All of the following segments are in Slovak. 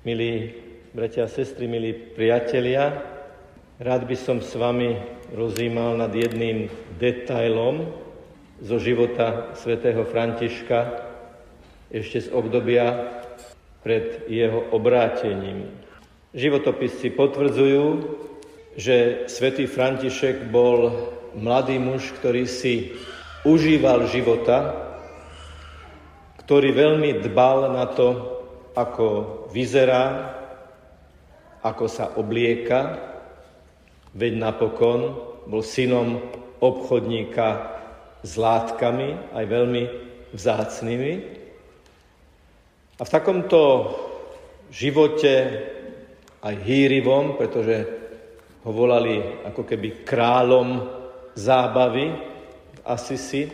Milí bratia a sestry, milí priatelia, rád by som s vami rozímal nad jedným detailom zo života svätého Františka ešte z obdobia pred jeho obrátením. Životopisci potvrdzujú, že svätý František bol mladý muž, ktorý si užíval života, ktorý veľmi dbal na to, ako vyzerá, ako sa oblieka, veď napokon bol synom obchodníka s látkami, aj veľmi vzácnými. A v takomto živote aj hýrivom, pretože ho volali ako keby kráľom zábavy v Asisi,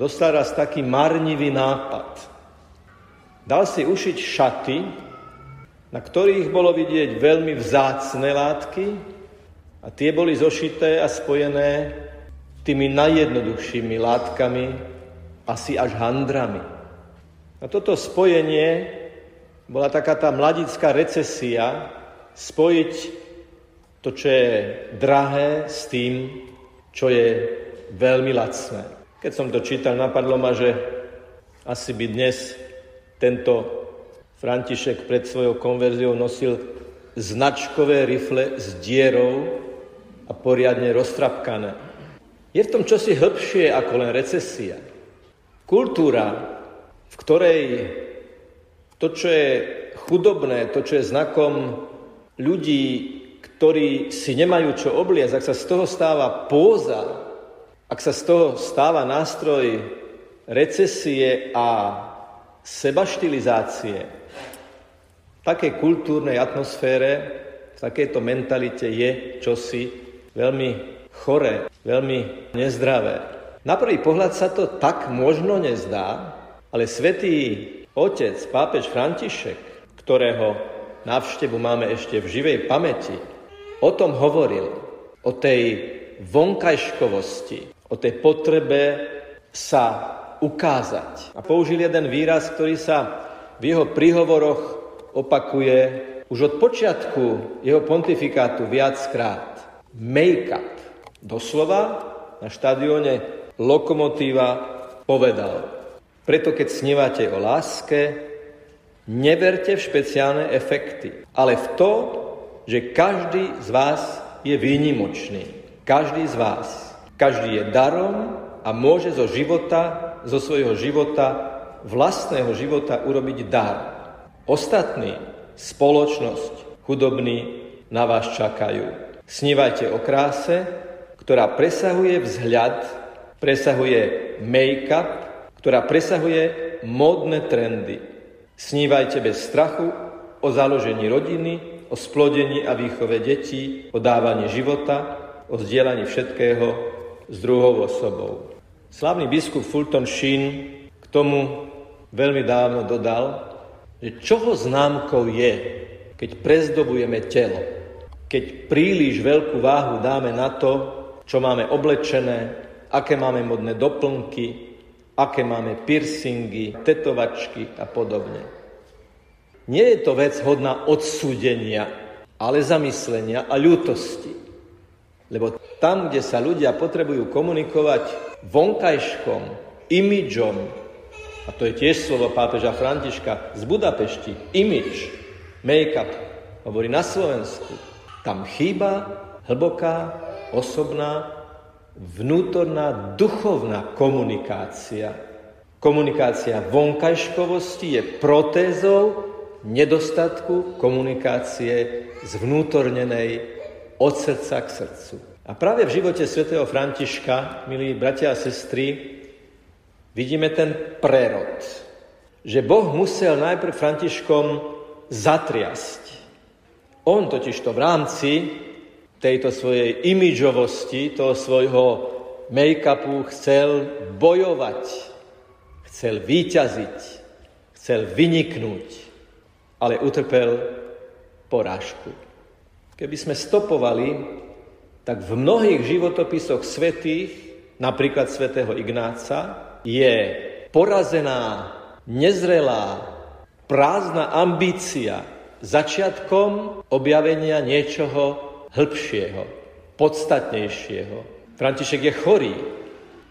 dostal raz taký marnivý nápad. Dal si ušiť šaty, na ktorých bolo vidieť veľmi vzácne látky a tie boli zošité a spojené tými najjednoduchšími látkami, asi až handrami. A toto spojenie bola taká tá mladická recesia spojiť to, čo je drahé s tým, čo je veľmi lacné. Keď som to čítal, napadlo ma, že asi by dnes tento František pred svojou konverziou nosil značkové rifle s dierou a poriadne roztrapkané. Je v tom čosi hĺbšie ako len recesia. Kultúra, v ktorej to, čo je chudobné, to, čo je znakom ľudí, ktorí si nemajú čo obliecť, ak sa z toho stáva póza, ak sa z toho stáva nástroj recesie a sebaštilizácie, v takej kultúrnej atmosfére, v takejto mentalite je čosi veľmi choré, veľmi nezdravé. Na prvý pohľad sa to tak možno nezdá, ale svetý Otec, pápež František, ktorého návštevu máme ešte v živej pamäti, o tom hovoril, o tej vonkajškovosti, o tej potrebe sa ukázať. A použil jeden výraz, ktorý sa v jeho príhovoroch opakuje už od počiatku jeho pontifikátu viackrát. Make-up. Doslova na štadióne Lokomotíva povedal preto keď snívate o láske, neverte v špeciálne efekty, ale v to, že každý z vás je výnimočný. Každý z vás. Každý je darom a môže zo života, zo svojho života, vlastného života urobiť dar. Ostatní, spoločnosť, chudobní na vás čakajú. Snívajte o kráse, ktorá presahuje vzhľad, presahuje make-up, ktorá presahuje módne trendy. Snívajte bez strachu o založení rodiny, o splodení a výchove detí, o dávaní života, o zdieľaní všetkého s druhou osobou. Slavný biskup Fulton Sheen k tomu veľmi dávno dodal, že čoho známkou je, keď prezdobujeme telo, keď príliš veľkú váhu dáme na to, čo máme oblečené, aké máme modné doplnky, aké máme piercingy, tetovačky a podobne. Nie je to vec hodná odsúdenia, ale zamyslenia a ľútosti. Lebo tam, kde sa ľudia potrebujú komunikovať vonkajškom, imidžom, a to je tiež slovo pápeža Františka z Budapešti, imidž, make-up, hovorí na Slovensku, tam chýba hlboká, osobná vnútorná duchovná komunikácia. Komunikácia vonkajškovosti je protézou nedostatku komunikácie zvnútornenej od srdca k srdcu. A práve v živote svätého Františka, milí bratia a sestry, vidíme ten prerod, že Boh musel najprv Františkom zatriasť. On totižto v rámci tejto svojej imidžovosti, toho svojho make-upu chcel bojovať, chcel výťaziť, chcel vyniknúť, ale utrpel porážku. Keby sme stopovali, tak v mnohých životopisoch svetých, napríklad svätého Ignáca, je porazená, nezrelá, prázdna ambícia začiatkom objavenia niečoho hĺbšieho, podstatnejšieho. František je chorý,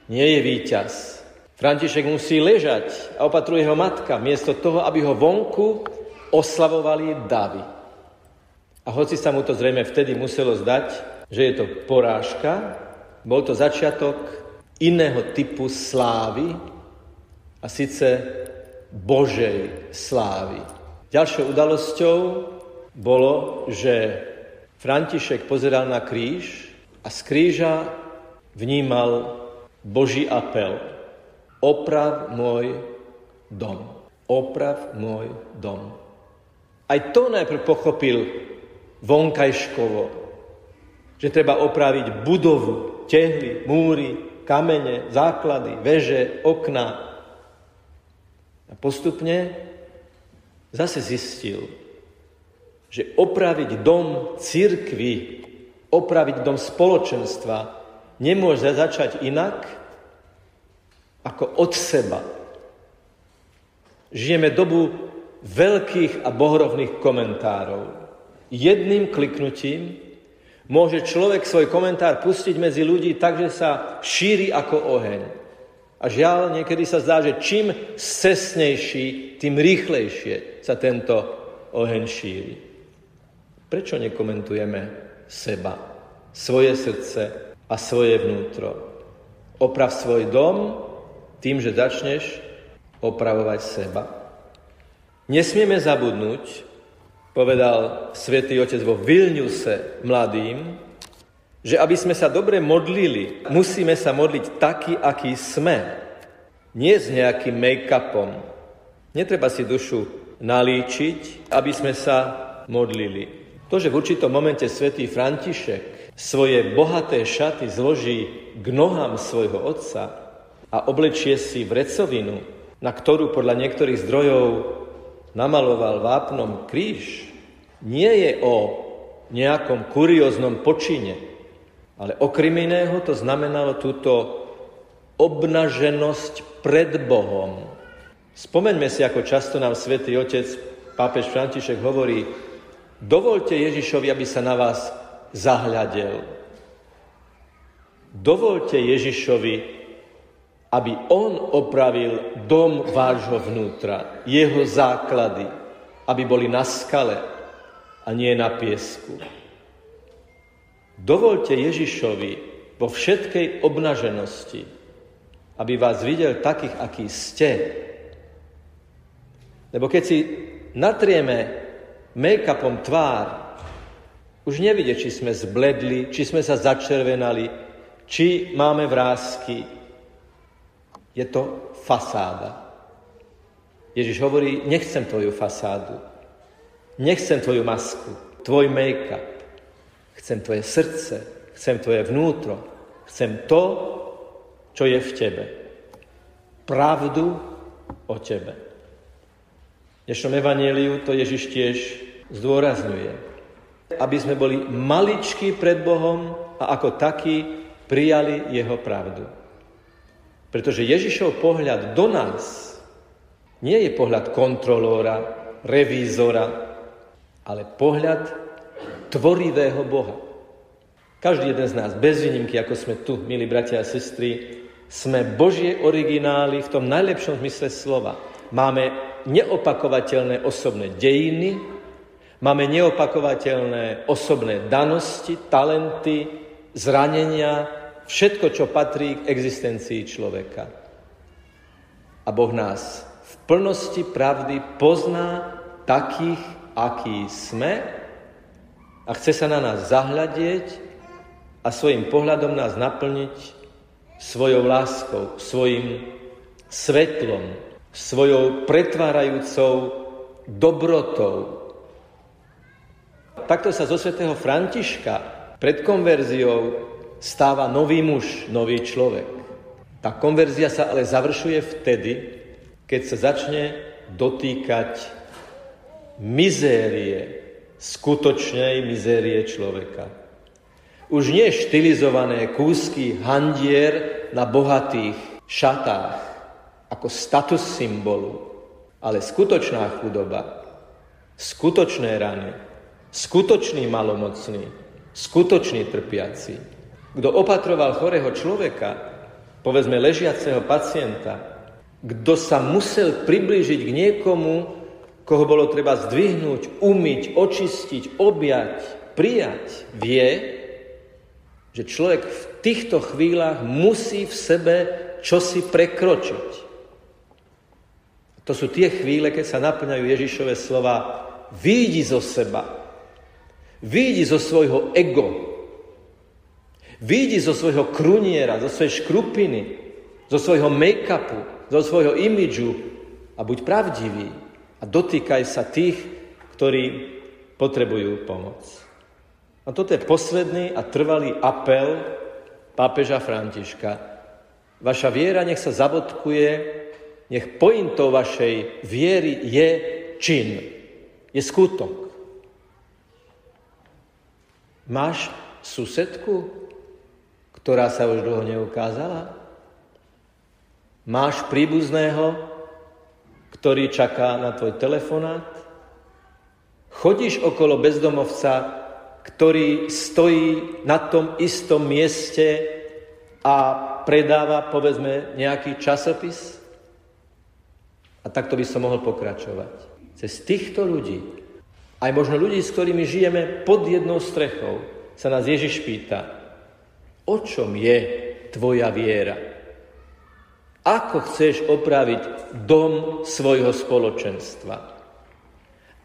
nie je víťaz. František musí ležať a opatruje ho matka, miesto toho, aby ho vonku oslavovali davy. A hoci sa mu to zrejme vtedy muselo zdať, že je to porážka, bol to začiatok iného typu slávy, a síce Božej slávy. Ďalšou udalosťou bolo, že František pozeral na kríž a z kríža vnímal Boží apel. Oprav môj dom. Oprav môj dom. Aj to najprv pochopil vonkajškovo, že treba opraviť budovu, tehly, múry, kamene, základy, veže, okna, a postupne zase zistil, že opraviť dom církvy, opraviť dom spoločenstva nemôže začať inak ako od seba. Žijeme dobu veľkých a bohrovných komentárov. Jedným kliknutím môže človek svoj komentár pustiť medzi ľudí tak, že sa šíri ako oheň. A žiaľ, niekedy sa zdá, že čím cestnejší, tým rýchlejšie sa tento oheň šíri. Prečo nekomentujeme seba, svoje srdce a svoje vnútro? Oprav svoj dom tým, že začneš opravovať seba. Nesmieme zabudnúť, povedal svätý Otec vo Vilniuse mladým, že aby sme sa dobre modlili, musíme sa modliť taký, aký sme. Nie s nejakým make-upom. Netreba si dušu nalíčiť, aby sme sa modlili. To, že v určitom momente svätý František svoje bohaté šaty zloží k nohám svojho otca a oblečie si vrecovinu, na ktorú podľa niektorých zdrojov namaloval vápnom kríž, nie je o nejakom kurióznom počine, ale okrem iného to znamenalo túto obnaženosť pred Bohom. Spomeňme si, ako často nám svätý Otec, pápež František hovorí, dovolte Ježišovi, aby sa na vás zahľadel. Dovolte Ježišovi, aby on opravil dom vášho vnútra, jeho základy, aby boli na skale a nie na piesku. Dovolte Ježišovi vo všetkej obnaženosti, aby vás videl takých, akí ste. Lebo keď si natrieme make-upom tvár, už nevidie, či sme zbledli, či sme sa začervenali, či máme vrázky. Je to fasáda. Ježiš hovorí, nechcem tvoju fasádu, nechcem tvoju masku, tvoj make-up. Chcem tvoje srdce, chcem tvoje vnútro, chcem to, čo je v tebe. Pravdu o tebe. V dnešnom evaníliu to Ježiš tiež zdôrazňuje. Aby sme boli maličkí pred Bohom a ako takí prijali Jeho pravdu. Pretože Ježišov pohľad do nás nie je pohľad kontrolóra, revízora, ale pohľad tvorivého Boha. Každý jeden z nás, bez výnimky, ako sme tu, milí bratia a sestry, sme Božie originály v tom najlepšom zmysle slova. Máme neopakovateľné osobné dejiny, máme neopakovateľné osobné danosti, talenty, zranenia, všetko, čo patrí k existencii človeka. A Boh nás v plnosti pravdy pozná takých, akí sme a chce sa na nás zahľadieť a svojim pohľadom nás naplniť svojou láskou, svojim svetlom, svojou pretvárajúcou dobrotou. Takto sa zo svätého Františka pred konverziou stáva nový muž, nový človek. Tá konverzia sa ale završuje vtedy, keď sa začne dotýkať mizérie, skutočnej mizérie človeka. Už nie štilizované kúsky handier na bohatých šatách ako status symbolu, Ale skutočná chudoba, skutočné rany, skutočný malomocný, skutočný trpiaci, kto opatroval chorého človeka, povedzme ležiaceho pacienta, kto sa musel priblížiť k niekomu, koho bolo treba zdvihnúť, umyť, očistiť, objať, prijať, vie, že človek v týchto chvíľach musí v sebe čosi prekročiť. To sú tie chvíle, keď sa naplňajú Ježišové slova. Výjdi zo seba, výjdi zo svojho ego, výjdi zo svojho kruniera, zo svojej škrupiny, zo svojho make-upu, zo svojho imidžu a buď pravdivý a dotýkaj sa tých, ktorí potrebujú pomoc. A toto je posledný a trvalý apel pápeža Františka. Vaša viera nech sa zabodkuje, nech pointou vašej viery je čin, je skutok. Máš susedku, ktorá sa už dlho neukázala? Máš príbuzného, ktorý čaká na tvoj telefonát? Chodíš okolo bezdomovca, ktorý stojí na tom istom mieste a predáva, povedzme, nejaký časopis? A takto by som mohol pokračovať. Cez týchto ľudí, aj možno ľudí, s ktorými žijeme pod jednou strechou, sa nás Ježiš pýta, o čom je tvoja viera? Ako chceš opraviť dom svojho spoločenstva?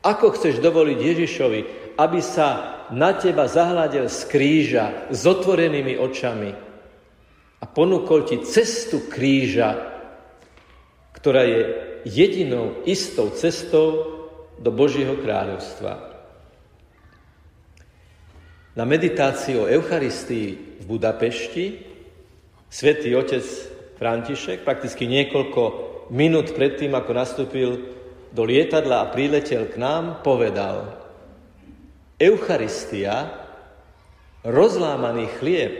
Ako chceš dovoliť Ježišovi, aby sa na teba zahľadil z kríža s otvorenými očami a ponúkol ti cestu kríža, ktorá je jedinou istou cestou do Božieho kráľovstva. Na meditáciu o Eucharistii v Budapešti svätý Otec František, prakticky niekoľko minút predtým, ako nastúpil do lietadla a priletel k nám, povedal Eucharistia, rozlámaný chlieb,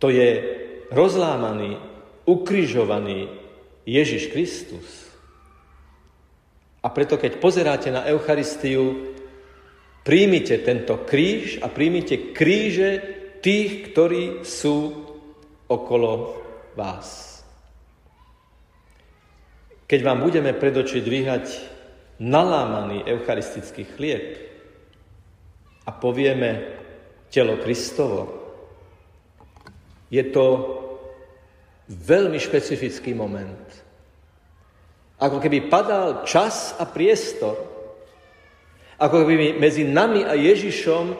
to je rozlámaný, ukrižovaný Ježiš Kristus. A preto, keď pozeráte na Eucharistiu, príjmite tento kríž a príjmite kríže tých, ktorí sú okolo vás. Keď vám budeme pred oči dvíhať nalámaný eucharistický chlieb a povieme telo Kristovo, je to veľmi špecifický moment. Ako keby padal čas a priestor. Ako keby medzi nami a Ježišom,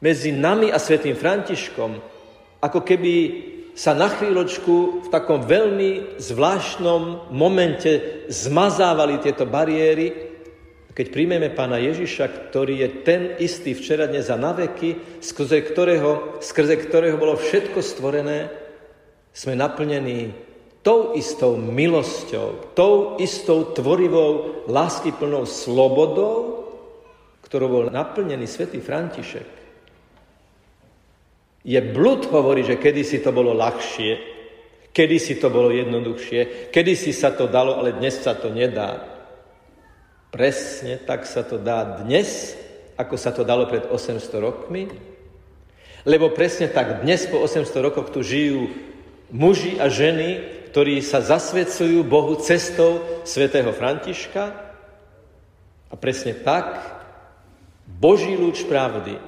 medzi nami a svätým Františkom, ako keby sa na chvíľočku v takom veľmi zvláštnom momente zmazávali tieto bariéry, keď príjmeme pána Ježiša, ktorý je ten istý včera, dnes a na veky, skrze ktorého, skrze ktorého bolo všetko stvorené, sme naplnení tou istou milosťou, tou istou tvorivou, láskyplnou slobodou, ktorou bol naplnený svätý František. Je blud hovoriť, že kedysi to bolo ľahšie, kedysi to bolo jednoduchšie, kedysi sa to dalo, ale dnes sa to nedá. Presne tak sa to dá dnes, ako sa to dalo pred 800 rokmi, lebo presne tak dnes po 800 rokoch tu žijú muži a ženy, ktorí sa zasvedcujú Bohu cestou svätého Františka a presne tak Boží lúč pravdy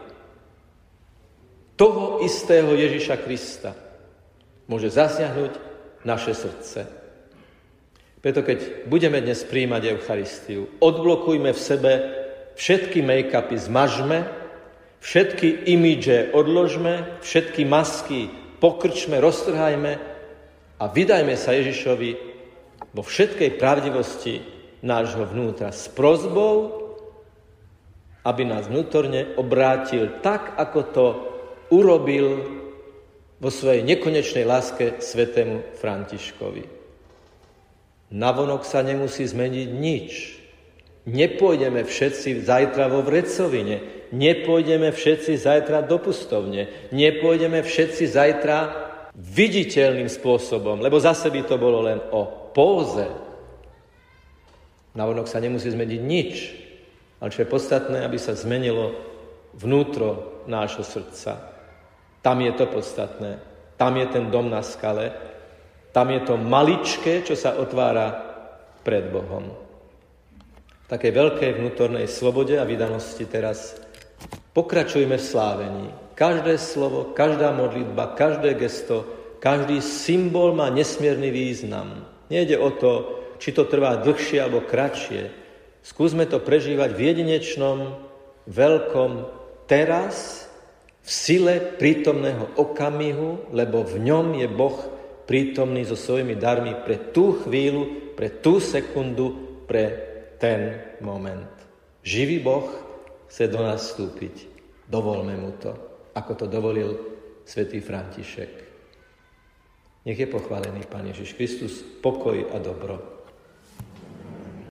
toho istého Ježiša Krista môže zasiahnuť naše srdce. Preto keď budeme dnes príjmať Eucharistiu, odblokujme v sebe všetky make-upy, zmažme, všetky imidže odložme, všetky masky pokrčme, roztrhajme a vydajme sa Ježišovi vo všetkej pravdivosti nášho vnútra s prozbou, aby nás vnútorne obrátil tak, ako to urobil vo svojej nekonečnej láske svetému Františkovi. Navonok sa nemusí zmeniť nič. Nepôjdeme všetci zajtra vo Vrecovine, nepôjdeme všetci zajtra do pustovne, nepôjdeme všetci zajtra viditeľným spôsobom, lebo zase by to bolo len o póze. Navonok sa nemusí zmeniť nič, ale čo je podstatné, aby sa zmenilo vnútro nášho srdca. Tam je to podstatné. Tam je ten dom na skale. Tam je to maličké, čo sa otvára pred Bohom. V takej veľkej vnútornej slobode a vydanosti teraz pokračujme v slávení. Každé slovo, každá modlitba, každé gesto, každý symbol má nesmierny význam. Nejde o to, či to trvá dlhšie alebo kratšie. Skúsme to prežívať v jedinečnom, veľkom teraz, v sile prítomného okamihu, lebo v ňom je Boh prítomný so svojimi darmi pre tú chvíľu, pre tú sekundu, pre ten moment. Živý Boh chce do nás vstúpiť. Dovolme mu to, ako to dovolil svätý František. Nech je pochválený Pán Ježiš Kristus, pokoj a dobro.